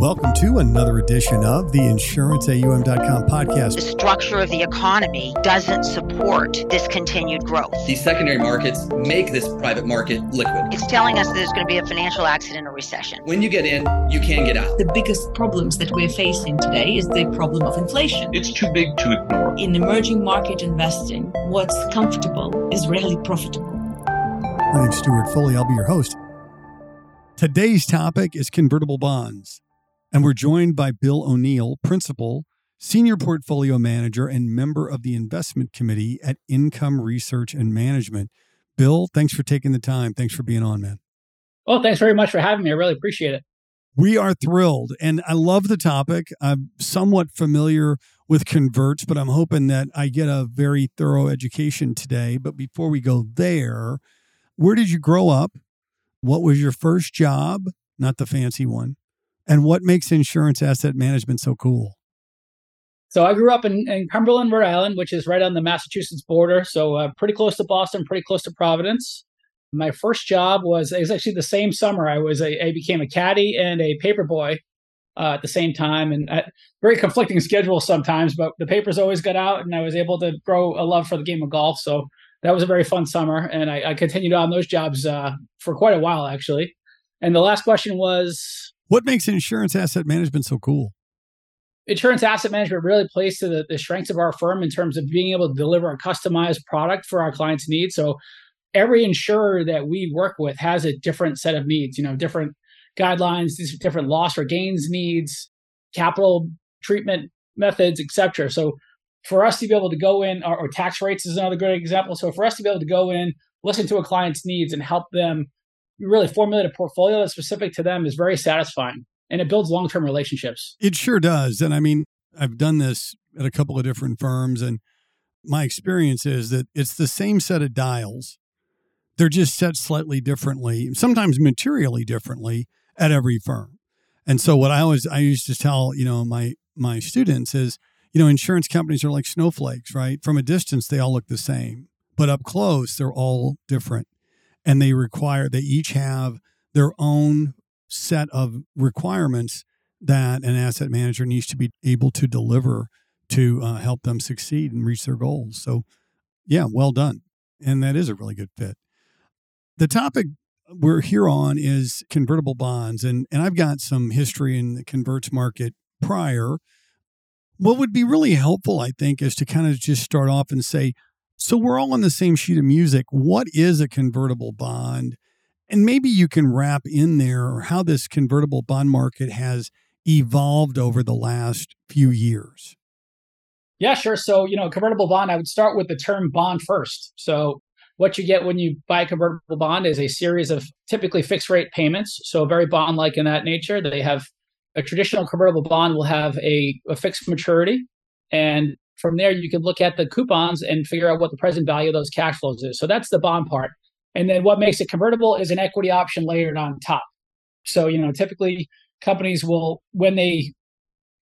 Welcome to another edition of the InsuranceAUM.com podcast. The structure of the economy doesn't support this continued growth. These secondary markets make this private market liquid. It's telling us that there's going to be a financial accident or recession. When you get in, you can get out. The biggest problems that we're facing today is the problem of inflation. It's too big to ignore. In emerging market investing, what's comfortable is rarely profitable. My name's Stewart Foley. I'll be your host. Today's topic is convertible bonds. And we're joined by Bill O'Neill, Principal, Senior Portfolio Manager, and member of the Investment Committee at Income Research and Management. Bill, thanks for taking the time. Thanks for being on, man. Well, thanks very much for having me. I really appreciate it. We are thrilled. And I love the topic. I'm somewhat familiar with converts, but I'm hoping that I get a very thorough education today. But before we go there, where did you grow up? What was your first job? Not the fancy one. And what makes insurance asset management so cool? So I grew up in, in Cumberland, Rhode Island, which is right on the Massachusetts border. So uh, pretty close to Boston, pretty close to Providence. My first job was it was actually the same summer. I was a I became a caddy and a paper boy uh, at the same time, and uh, very conflicting schedules sometimes. But the papers always got out, and I was able to grow a love for the game of golf. So that was a very fun summer, and I, I continued on those jobs uh, for quite a while actually. And the last question was what makes insurance asset management so cool? Insurance asset management really plays to the, the strengths of our firm in terms of being able to deliver a customized product for our clients' needs. So every insurer that we work with has a different set of needs, you know, different guidelines, different loss or gains needs, capital treatment methods, etc. So for us to be able to go in, or, or tax rates is another good example. So for us to be able to go in, listen to a client's needs and help them really formulate a portfolio that's specific to them is very satisfying and it builds long-term relationships. It sure does. And I mean, I've done this at a couple of different firms and my experience is that it's the same set of dials. They're just set slightly differently, sometimes materially differently at every firm. And so what I always I used to tell, you know, my my students is, you know, insurance companies are like snowflakes, right? From a distance they all look the same, but up close they're all different and they require they each have their own set of requirements that an asset manager needs to be able to deliver to uh, help them succeed and reach their goals. So, yeah, well done. And that is a really good fit. The topic we're here on is convertible bonds. And, and I've got some history in the converts market prior. What would be really helpful, I think, is to kind of just start off and say, so we're all on the same sheet of music. What is a convertible bond? And maybe you can wrap in there how this convertible bond market has evolved over the last few years. Yeah, sure. So, you know, convertible bond, I would start with the term bond first. So, what you get when you buy a convertible bond is a series of typically fixed rate payments. So, very bond like in that nature. They have a traditional convertible bond will have a, a fixed maturity and from there, you can look at the coupons and figure out what the present value of those cash flows is. So that's the bond part. And then what makes it convertible is an equity option layered on top. So, you know, typically companies will, when they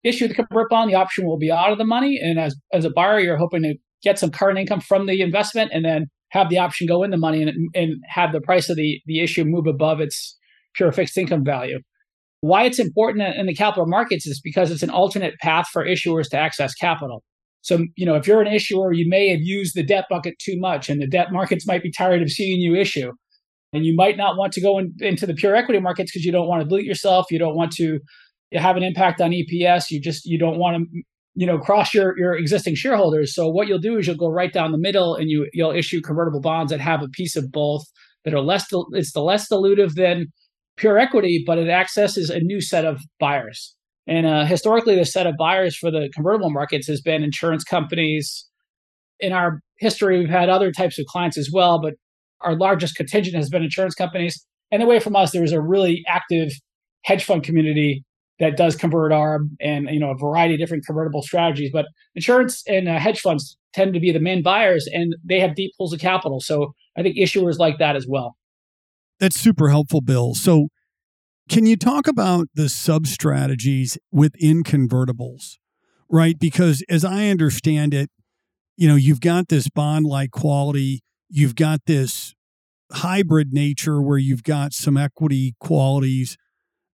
issue the convert bond, the option will be out of the money. And as, as a buyer, you're hoping to get some current income from the investment and then have the option go in the money and, and have the price of the, the issue move above its pure fixed income value. Why it's important in the capital markets is because it's an alternate path for issuers to access capital. So, you know, if you're an issuer, you may have used the debt bucket too much, and the debt markets might be tired of seeing you issue. And you might not want to go in, into the pure equity markets because you don't want to dilute yourself. You don't want to have an impact on EPS. You just you don't want to, you know, cross your your existing shareholders. So what you'll do is you'll go right down the middle, and you you'll issue convertible bonds that have a piece of both that are less. It's the less dilutive than pure equity, but it accesses a new set of buyers. And uh, historically, the set of buyers for the convertible markets has been insurance companies. In our history, we've had other types of clients as well, but our largest contingent has been insurance companies. And away from us, there's a really active hedge fund community that does convert arb and you know a variety of different convertible strategies. But insurance and uh, hedge funds tend to be the main buyers, and they have deep pools of capital. So I think issuers like that as well. That's super helpful, Bill. So can you talk about the sub strategies within convertibles, right? Because as I understand it, you know, you've got this bond like quality, you've got this hybrid nature where you've got some equity qualities,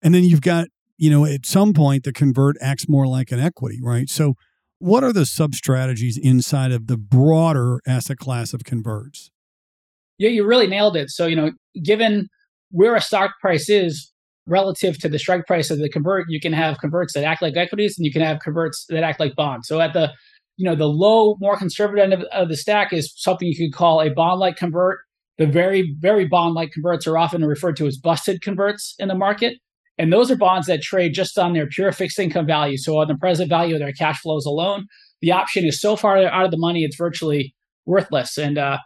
and then you've got you know, at some point the convert acts more like an equity, right? So, what are the sub strategies inside of the broader asset class of converts? Yeah, you really nailed it. So, you know, given where a stock price is relative to the strike price of the convert, you can have converts that act like equities and you can have converts that act like bonds. So at the you know the low, more conservative end of, of the stack is something you could call a bond-like convert. The very, very bond-like converts are often referred to as busted converts in the market. And those are bonds that trade just on their pure fixed income value. So on the present value of their cash flows alone, the option is so far out of the money, it's virtually worthless. And uh,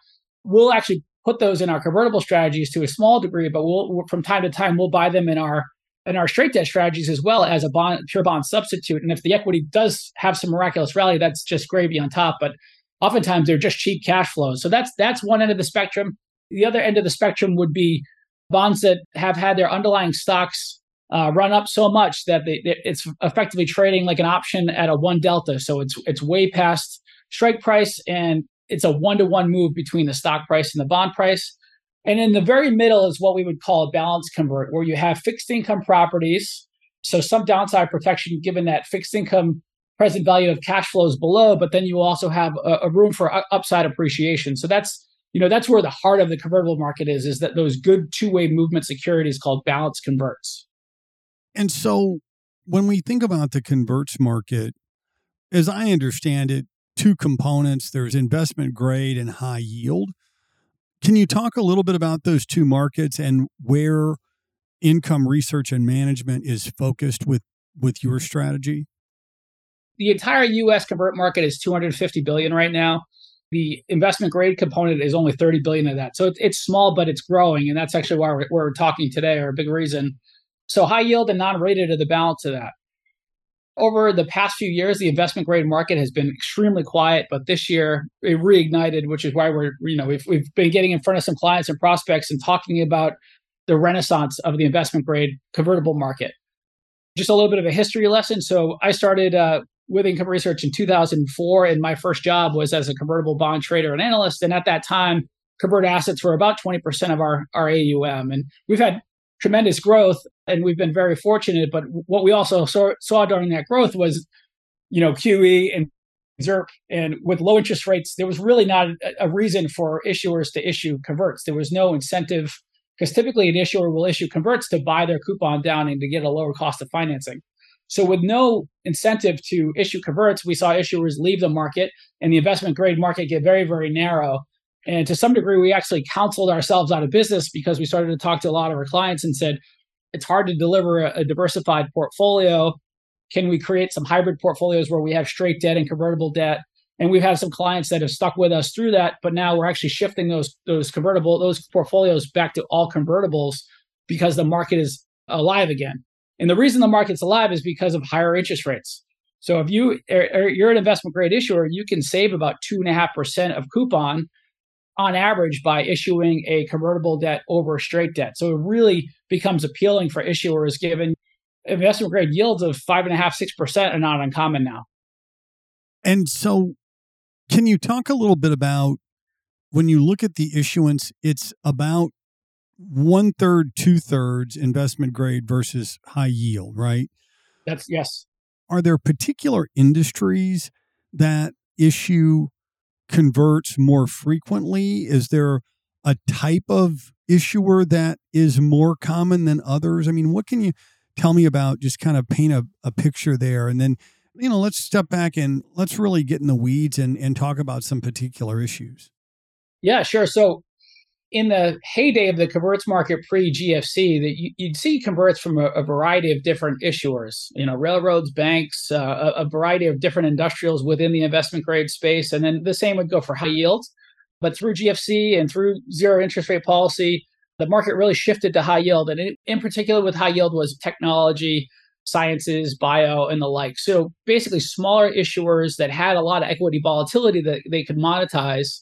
we'll actually put those in our convertible strategies to a small degree, but we'll from time to time we'll buy them in our in our straight debt strategies as well as a bond pure bond substitute. And if the equity does have some miraculous rally, that's just gravy on top. But oftentimes they're just cheap cash flows. So that's that's one end of the spectrum. The other end of the spectrum would be bonds that have had their underlying stocks uh, run up so much that they, it's effectively trading like an option at a one delta. So it's it's way past strike price and it's a one to one move between the stock price and the bond price. And in the very middle is what we would call a balance convert, where you have fixed income properties. So some downside protection given that fixed income present value of cash flows below, but then you also have a, a room for upside appreciation. So that's you know that's where the heart of the convertible market is is that those good two-way movement securities called balance converts and so when we think about the converts market as i understand it two components there's investment grade and high yield. Can you talk a little bit about those two markets and where income research and management is focused with with your strategy? The entire US convert market is 250 billion right now. The investment grade component is only 30 billion of that. So it's, it's small, but it's growing. And that's actually why we're, we're talking today, or a big reason. So high yield and non rated are the balance of that over the past few years, the investment grade market has been extremely quiet, but this year it reignited, which is why we're, you know, we've, we've been getting in front of some clients and prospects and talking about the renaissance of the investment grade convertible market. Just a little bit of a history lesson. So I started uh, with income research in 2004, and my first job was as a convertible bond trader and analyst. And at that time, converted assets were about 20% of our, our AUM. And we've had tremendous growth and we've been very fortunate. But what we also saw, saw during that growth was, you know, QE and ZIRP. And with low interest rates, there was really not a reason for issuers to issue converts. There was no incentive because typically an issuer will issue converts to buy their coupon down and to get a lower cost of financing. So, with no incentive to issue converts, we saw issuers leave the market and the investment grade market get very, very narrow. And to some degree, we actually counseled ourselves out of business because we started to talk to a lot of our clients and said, it's hard to deliver a, a diversified portfolio. Can we create some hybrid portfolios where we have straight debt and convertible debt? And we've had some clients that have stuck with us through that, but now we're actually shifting those those convertible those portfolios back to all convertibles because the market is alive again. And the reason the market's alive is because of higher interest rates. So if you are, you're an investment grade issuer, you can save about two and a half percent of coupon on average by issuing a convertible debt over straight debt. So it really becomes appealing for issuers given investment grade yields of five and a half, six percent are not uncommon now. And so can you talk a little bit about when you look at the issuance, it's about one third, two thirds investment grade versus high yield, right? That's yes. Are there particular industries that issue converts more frequently? Is there a type of issuer that is more common than others? I mean, what can you tell me about just kind of paint a, a picture there? And then, you know, let's step back and let's really get in the weeds and, and talk about some particular issues. Yeah, sure. So in the heyday of the converts market pre GFC, that you, would see converts from a, a, variety of different issuers, you know, railroads, banks, uh, a, a, variety of different industrials within the investment grade space, and then the same would go for high yields. But through GFC and through zero interest rate policy, the market really shifted to high yield, and in particular with high yield was technology, sciences, bio, and the like. So basically, smaller issuers that had a lot of equity volatility that they could monetize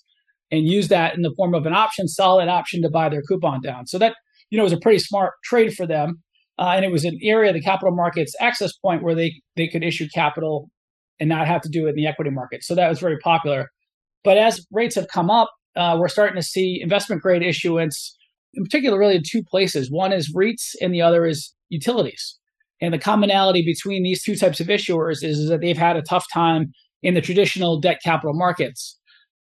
and use that in the form of an option, solid option to buy their coupon down. So that you know was a pretty smart trade for them, uh, and it was an area of the capital markets access point where they they could issue capital and not have to do it in the equity market. So that was very popular. But as rates have come up, uh, we're starting to see investment grade issuance, in particular, really in two places. One is REITs, and the other is utilities. And the commonality between these two types of issuers is that they've had a tough time in the traditional debt capital markets.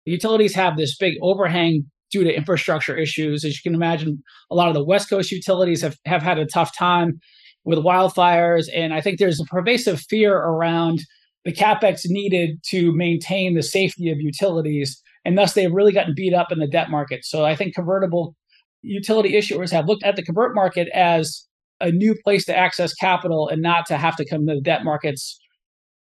The utilities have this big overhang due to infrastructure issues. As you can imagine, a lot of the West Coast utilities have, have had a tough time with wildfires. And I think there's a pervasive fear around the capex needed to maintain the safety of utilities. And thus, they've really gotten beat up in the debt market. So I think convertible utility issuers have looked at the convert market as a new place to access capital and not to have to come to the debt markets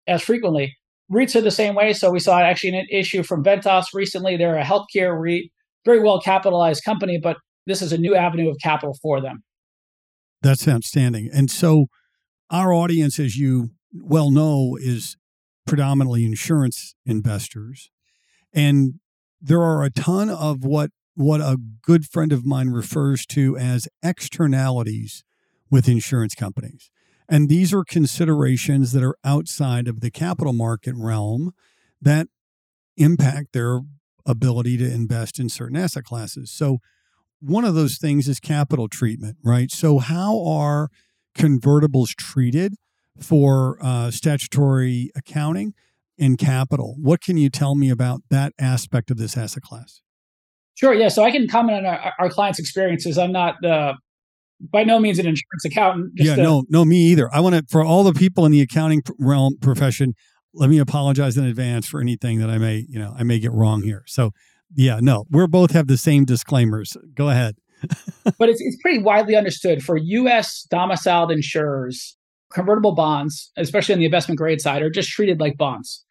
as frequently. REITs are the same way. So we saw actually an issue from Ventas recently. They're a healthcare REIT, very well capitalized company, but this is a new avenue of capital for them. That's outstanding. And so our audience, as you well know, is predominantly insurance investors. And there are a ton of what what a good friend of mine refers to as externalities with insurance companies. And these are considerations that are outside of the capital market realm that impact their ability to invest in certain asset classes. So, one of those things is capital treatment, right? So, how are convertibles treated for uh, statutory accounting and capital? What can you tell me about that aspect of this asset class? Sure. Yeah. So I can comment on our, our clients' experiences. I'm not the by no means an insurance accountant. yeah, no, no, me either. I want to for all the people in the accounting realm profession. Let me apologize in advance for anything that I may, you know, I may get wrong here. So, yeah, no, we're both have the same disclaimers. Go ahead. but it's it's pretty widely understood for U.S. domiciled insurers, convertible bonds, especially on the investment grade side, are just treated like bonds.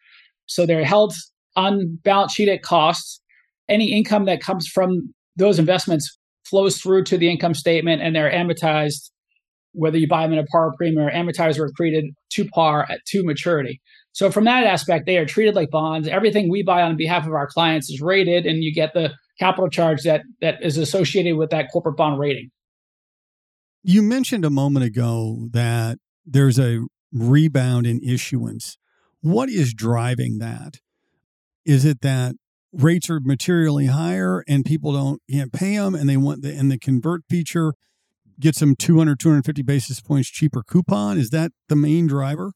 So they're held on balance sheet at cost. Any income that comes from those investments flows through to the income statement and they're amortized, whether you buy them in a par premium or amortized or accreted to par at to maturity. So from that aspect, they are treated like bonds. Everything we buy on behalf of our clients is rated, and you get the capital charge that that is associated with that corporate bond rating. You mentioned a moment ago that there's a rebound in issuance. What is driving that? Is it that rates are materially higher and people don't can't pay them and they want the and the convert feature gets them 200 250 basis points cheaper coupon. Is that the main driver?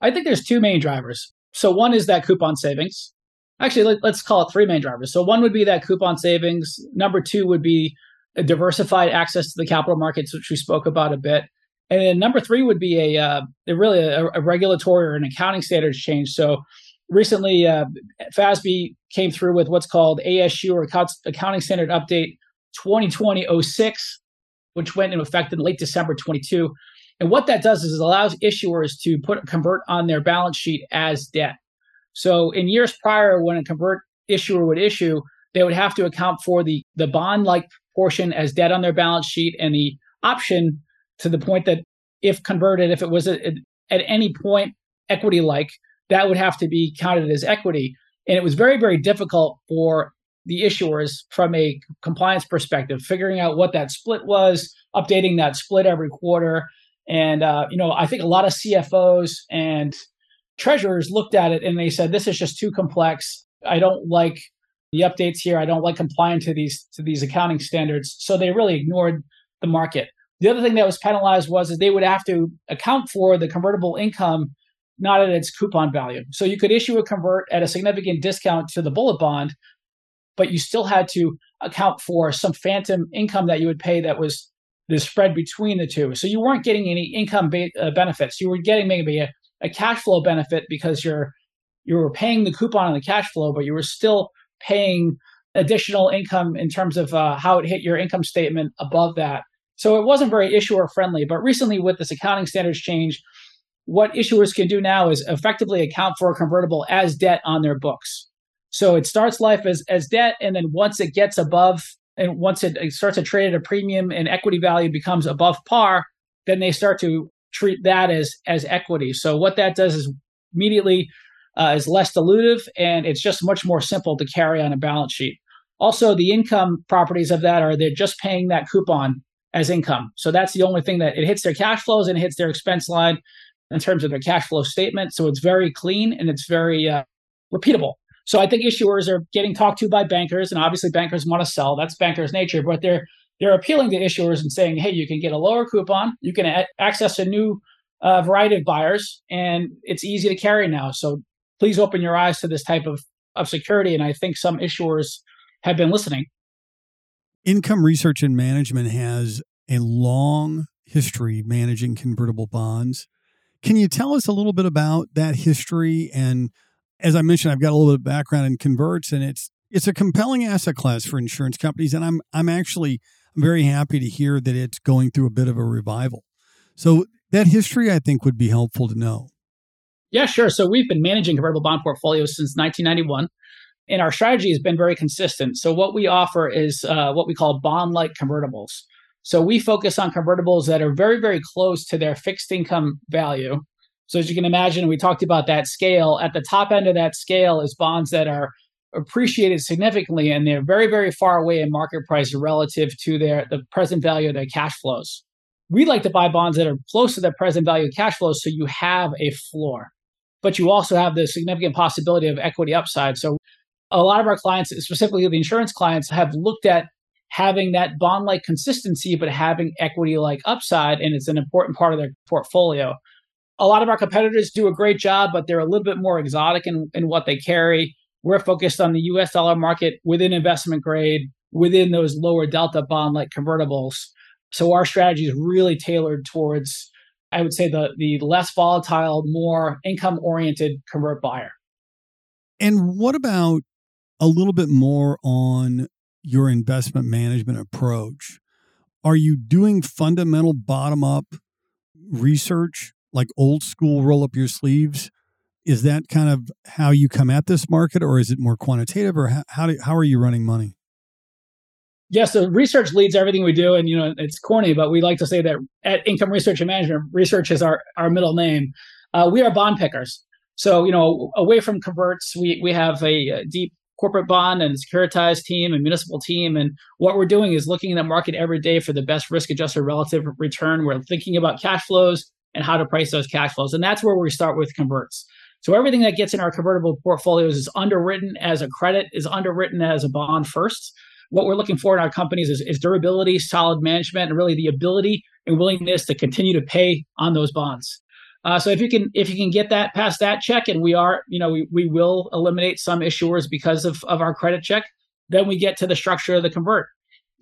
I think there's two main drivers. So one is that coupon savings. Actually let, us call it three main drivers. So one would be that coupon savings. Number two would be a diversified access to the capital markets which we spoke about a bit. And then number three would be a, uh, really a, a regulatory or an accounting standards change. So recently uh, FASB came through with what's called ASU or Accounting Standard Update 2020-06, which went into effect in late December 22. And what that does is it allows issuers to put convert on their balance sheet as debt. So in years prior, when a convert issuer would issue, they would have to account for the the bond like portion as debt on their balance sheet and the option to the point that if converted, if it was a, at any point equity like, that would have to be counted as equity. And it was very, very difficult for the issuers from a compliance perspective, figuring out what that split was, updating that split every quarter. And, uh, you know, I think a lot of CFOs and treasurers looked at it and they said, this is just too complex. I don't like the updates here. I don't like complying to these to these accounting standards. So they really ignored the market. The other thing that was penalized was that they would have to account for the convertible income not at its coupon value. So you could issue a convert at a significant discount to the bullet bond, but you still had to account for some phantom income that you would pay that was the spread between the two. So you weren't getting any income ba- uh, benefits. You were getting maybe a, a cash flow benefit because you're you were paying the coupon on the cash flow, but you were still paying additional income in terms of uh, how it hit your income statement above that. So it wasn't very issuer friendly. But recently, with this accounting standards change, what issuers can do now is effectively account for a convertible as debt on their books. So it starts life as, as debt, and then once it gets above, and once it, starts to trade at a premium and equity value becomes above par, then they start to treat that as as equity. So what that does is immediately uh, is less dilutive, and it's just much more simple to carry on a balance sheet. Also, the income properties of that are they're just paying that coupon as income. So that's the only thing that it hits their cash flows and it hits their expense line in terms of their cash flow statement. So it's very clean and it's very uh, repeatable. So I think issuers are getting talked to by bankers, and obviously bankers want to sell. That's bankers' nature, but they're they're appealing to issuers and saying, "Hey, you can get a lower coupon, you can a- access a new a variety of buyers, and it's easy to carry now. So please open your eyes to this type of, of security. And I think some issuers have been listening. Income Research and Management has a long history managing convertible bonds. Can you tell us a little bit about that history? And as I mentioned, I've got a little bit of background in converts, and it's it's a compelling asset class for insurance companies. And I'm I'm actually very happy to hear that it's going through a bit of a revival. So that history, I think, would be helpful to know. Yeah, sure. So we've been managing convertible bond portfolios since 1991, and our strategy has been very consistent. So what we offer is uh, what we call bond-like convertibles. So we focus on convertibles that are very, very close to their fixed income value. So as you can imagine, we talked about that scale. At the top end of that scale is bonds that are appreciated significantly and they're very, very far away in market price relative to their the present value of their cash flows. We like to buy bonds that are close to the present value of cash flows so you have a floor. But you also have the significant possibility of equity upside. So a lot of our clients, specifically the insurance clients, have looked at having that bond like consistency, but having equity like upside, and it's an important part of their portfolio. A lot of our competitors do a great job, but they're a little bit more exotic in, in what they carry. We're focused on the US dollar market within investment grade, within those lower delta bond like convertibles. So our strategy is really tailored towards, I would say, the, the less volatile, more income oriented convert buyer. And what about a little bit more on your investment management approach? Are you doing fundamental bottom up research, like old school roll up your sleeves? Is that kind of how you come at this market, or is it more quantitative, or how, how, do, how are you running money? Yeah, so research leads everything we do, and you know it's corny, but we like to say that at Income Research and Management, research is our our middle name. Uh, we are bond pickers. So you know, away from converts, we we have a, a deep corporate bond and securitized team and municipal team. And what we're doing is looking at the market every day for the best risk adjusted relative return. We're thinking about cash flows and how to price those cash flows. And that's where we start with converts. So everything that gets in our convertible portfolios is underwritten as a credit, is underwritten as a bond first. What we're looking for in our companies is, is durability, solid management, and really the ability and willingness to continue to pay on those bonds. Uh, so if you can if you can get that past that check, and we are, you know, we, we will eliminate some issuers because of, of our credit check, then we get to the structure of the convert.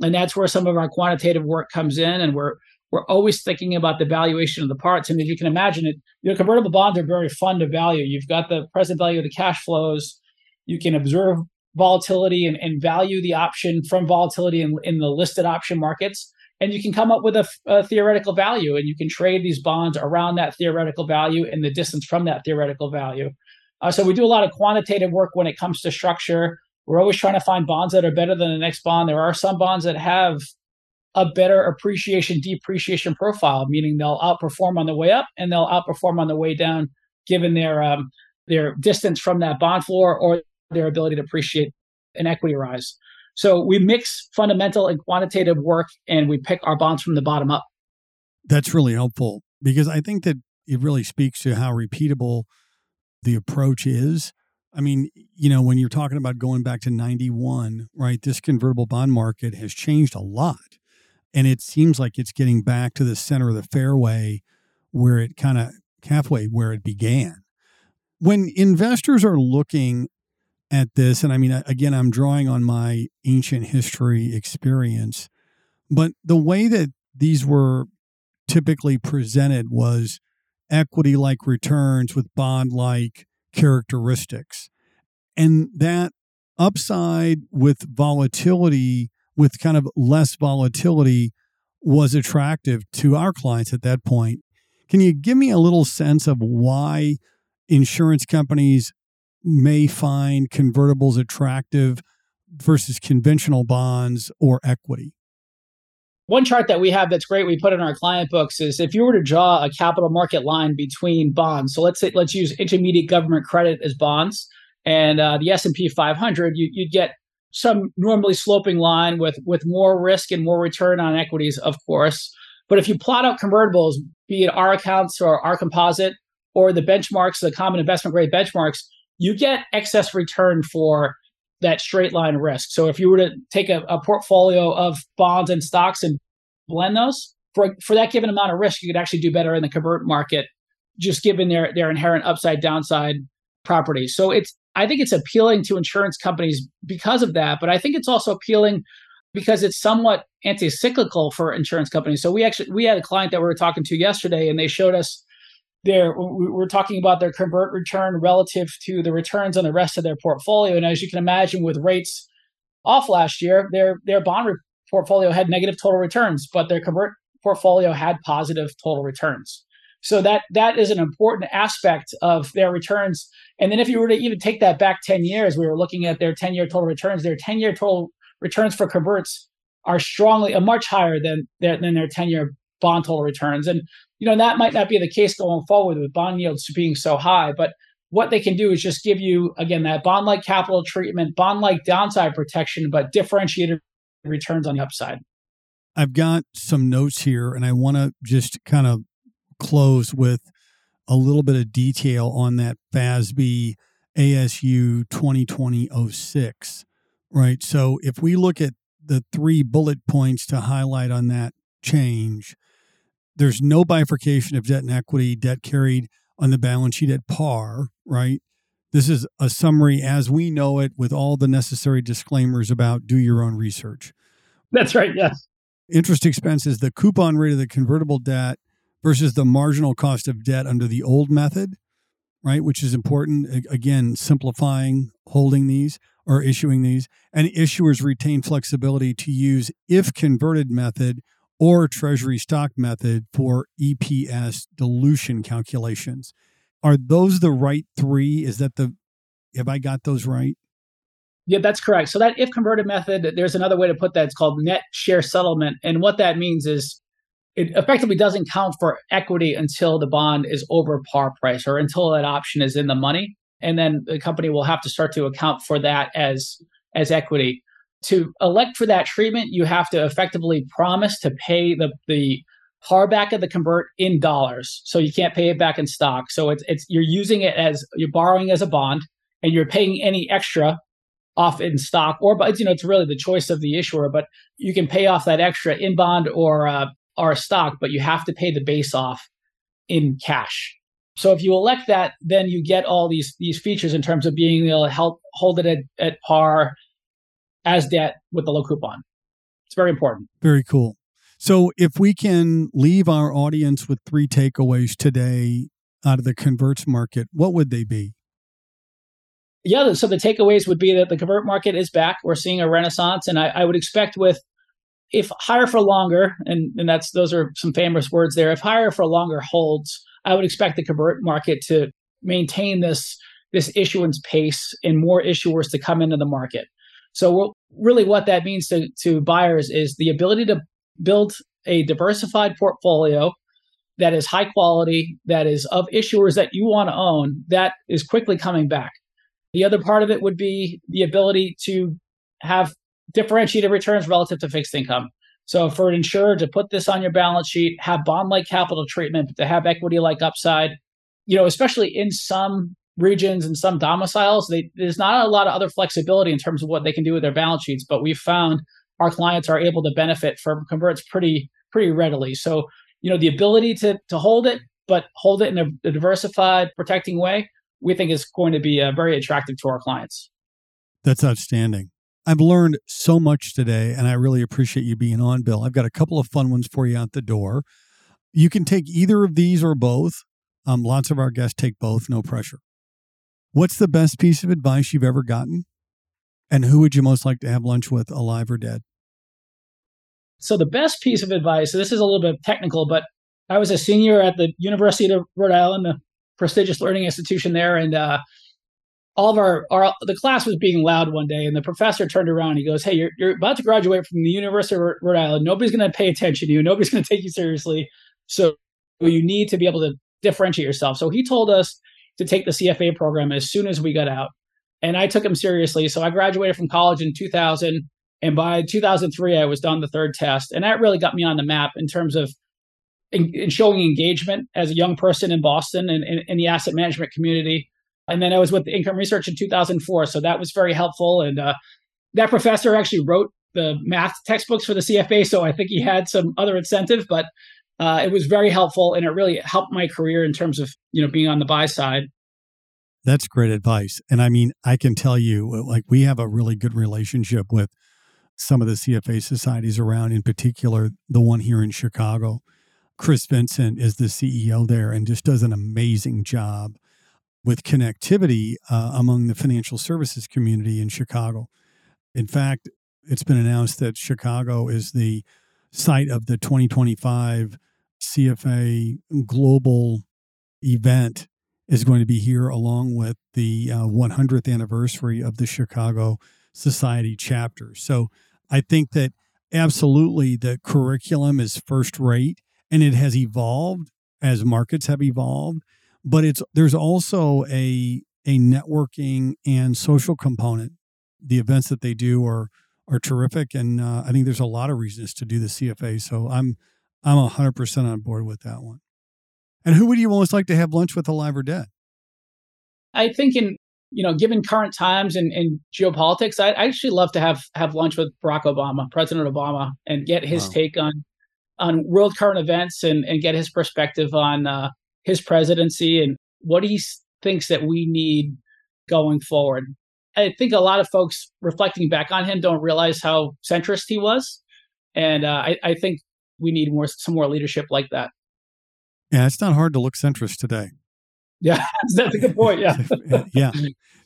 And that's where some of our quantitative work comes in. And we're we're always thinking about the valuation of the parts. And as you can imagine it, you know, convertible bonds are very fun to value. You've got the present value of the cash flows. You can observe volatility and, and value the option from volatility in, in the listed option markets and you can come up with a, a, theoretical value and you can trade these bonds around that theoretical value and the distance from that theoretical value. Uh, so we do a lot of quantitative work when it comes to structure. We're always trying to find bonds that are better than the next bond. There are some bonds that have a better appreciation depreciation profile meaning they'll outperform on the way up and they'll outperform on the way down given their um, their distance from that bond floor or their ability to appreciate an equity rise so we mix fundamental and quantitative work and we pick our bonds from the bottom up. That's really helpful because I think that it really speaks to how repeatable the approach is. I mean, you know, when you're talking about going back to 91, right, this convertible bond market has changed a lot. And it seems like it's getting back to the center of the fairway where it kind of halfway where it began. When investors are looking at this, and I mean, again, I'm drawing on my ancient history experience, but the way that these were typically presented was equity like returns with bond like characteristics. And that upside with volatility, with kind of less volatility, was attractive to our clients at that point. Can you give me a little sense of why insurance companies may find convertibles attractive versus conventional bonds or equity? One chart that we have that's great we put in our client books is if you were to draw a capital market line between bonds. So let's say let's use intermediate government credit as bonds and uh, the S&P 500 you, you'd get some normally sloping line with with more risk and more return on equities of course. But if you plot out convertibles, be it our accounts or our composite or the benchmarks, the common investment grade benchmarks, you get excess return for that straight line risk. So if you were to take a, a portfolio of bonds and stocks and blend those, for for that given amount of risk, you could actually do better in the convert market, just given their their inherent upside downside properties. So it's I think it's appealing to insurance companies because of that, but I think it's also appealing because it's somewhat anti-cyclical for insurance companies. So we actually we had a client that we were talking to yesterday, and they showed us their we're talking about their convert return relative to the returns on the rest of their portfolio. And as you can imagine, with rates off last year, their their bond portfolio had negative total returns, but their convert portfolio had positive total returns. So that that is an important aspect of their returns. And then if you were to even take that back 10 years, we were looking at their 10-year total returns. Their 10-year total returns for converts are strongly a much higher than their than their 10-year bond total returns. And you know that might not be the case going forward with bond yields being so high, but what they can do is just give you again that bond like capital treatment, bond like downside protection, but differentiated returns on the upside. I've got some notes here and I want to just kind of close with a little bit of detail on that FASB ASU 2020 06 right? So if we look at the three bullet points to highlight on that change, there's no bifurcation of debt and equity, debt carried on the balance sheet at par, right? This is a summary as we know it with all the necessary disclaimers about do your own research. That's right, yes. Interest expense is the coupon rate of the convertible debt versus the marginal cost of debt under the old method, right? Which is important. Again, simplifying holding these or issuing these, and issuers retain flexibility to use if converted method or treasury stock method for EPS dilution calculations. Are those the right three? Is that the, have I got those right? Yeah, that's correct. So that if converted method, there's another way to put that. It's called net share settlement. And what that means is it effectively doesn't count for equity until the bond is over par price or until that option is in the money and then the company will have to start to account for that as as equity to elect for that treatment you have to effectively promise to pay the the par back of the convert in dollars. So you can't pay it back in stock. So it's it's you're using it as you're borrowing as a bond and you're paying any extra off in stock or but you know it's really the choice of the issuer but you can pay off that extra in bond or uh, or stock but you have to pay the base off in cash. So if you elect that, then you get all these these features in terms of being able to help hold it at, at par as debt with the low coupon. It's very important. Very cool. So if we can leave our audience with three takeaways today out of the converts market, what would they be? Yeah, so the takeaways would be that the convert market is back. We're seeing a renaissance, and I, I would expect with if higher for longer, and, and that's those are some famous words there. If higher for longer holds, I would expect the convert market to maintain this this issuance pace and more issuers to come into the market. So really what that means to, to buyers is the ability to build a diversified portfolio that is high quality, that is of issuers that you want to own, that is quickly coming back. The other part of it would be the ability to have differentiated returns relative to fixed income. So for an insurer to put this on your balance sheet, have bond-like capital treatment, but to have equity-like upside, you know, especially in some regions and some domiciles, they, there's not a lot of other flexibility in terms of what they can do with their balance sheets. But we've found our clients are able to benefit from converts pretty pretty readily. So you know, the ability to to hold it, but hold it in a, a diversified, protecting way, we think is going to be uh, very attractive to our clients. That's outstanding. I've learned so much today, and I really appreciate you being on, Bill. I've got a couple of fun ones for you out the door. You can take either of these or both. Um, lots of our guests take both, no pressure. What's the best piece of advice you've ever gotten? And who would you most like to have lunch with, alive or dead? So, the best piece of advice, this is a little bit technical, but I was a senior at the University of Rhode Island, a prestigious learning institution there. And uh, all of our, our the class was being loud one day and the professor turned around he goes hey you're, you're about to graduate from the university of rhode island nobody's going to pay attention to you nobody's going to take you seriously so you need to be able to differentiate yourself so he told us to take the cfa program as soon as we got out and i took him seriously so i graduated from college in 2000 and by 2003 i was done the third test and that really got me on the map in terms of in, in showing engagement as a young person in boston and in the asset management community and then I was with Income Research in 2004. So that was very helpful. And uh, that professor actually wrote the math textbooks for the CFA, so I think he had some other incentive, but uh, it was very helpful and it really helped my career in terms of you know being on the buy side. That's great advice. And I mean, I can tell you, like, we have a really good relationship with some of the CFA societies around, in particular, the one here in Chicago. Chris Vincent is the CEO there and just does an amazing job with connectivity uh, among the financial services community in Chicago. In fact, it's been announced that Chicago is the site of the 2025 CFA global event is going to be here along with the uh, 100th anniversary of the Chicago Society chapter. So I think that absolutely the curriculum is first rate and it has evolved as markets have evolved, but it's there's also a a networking and social component. The events that they do are are terrific, and uh, I think there's a lot of reasons to do the CFA. So I'm I'm 100% on board with that one. And who would you most like to have lunch with, alive or dead? I think in you know, given current times and, and geopolitics, I I actually love to have have lunch with Barack Obama, President Obama, and get his wow. take on on world current events and and get his perspective on uh, his presidency and what he thinks that we need going forward. I think a lot of folks reflecting back on him don't realize how centrist he was, and uh, I, I think we need more some more leadership like that. Yeah, it's not hard to look centrist today. Yeah, that's a good point. Yeah. yeah.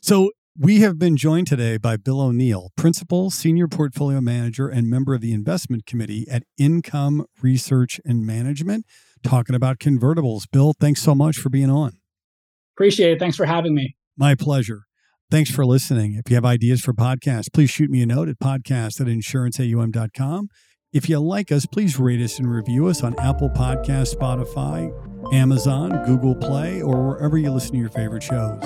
So we have been joined today by Bill O'Neill, Principal Senior Portfolio Manager and member of the Investment Committee at Income Research and Management, talking about convertibles. Bill, thanks so much for being on. Appreciate it. Thanks for having me. My pleasure. Thanks for listening. If you have ideas for podcasts, please shoot me a note at podcast at insuranceaum.com. If you like us, please rate us and review us on Apple Podcast, Spotify, Amazon, Google Play, or wherever you listen to your favorite shows.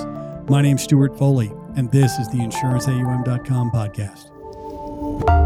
My name's Stewart Foley, and this is the InsuranceAUM.com podcast.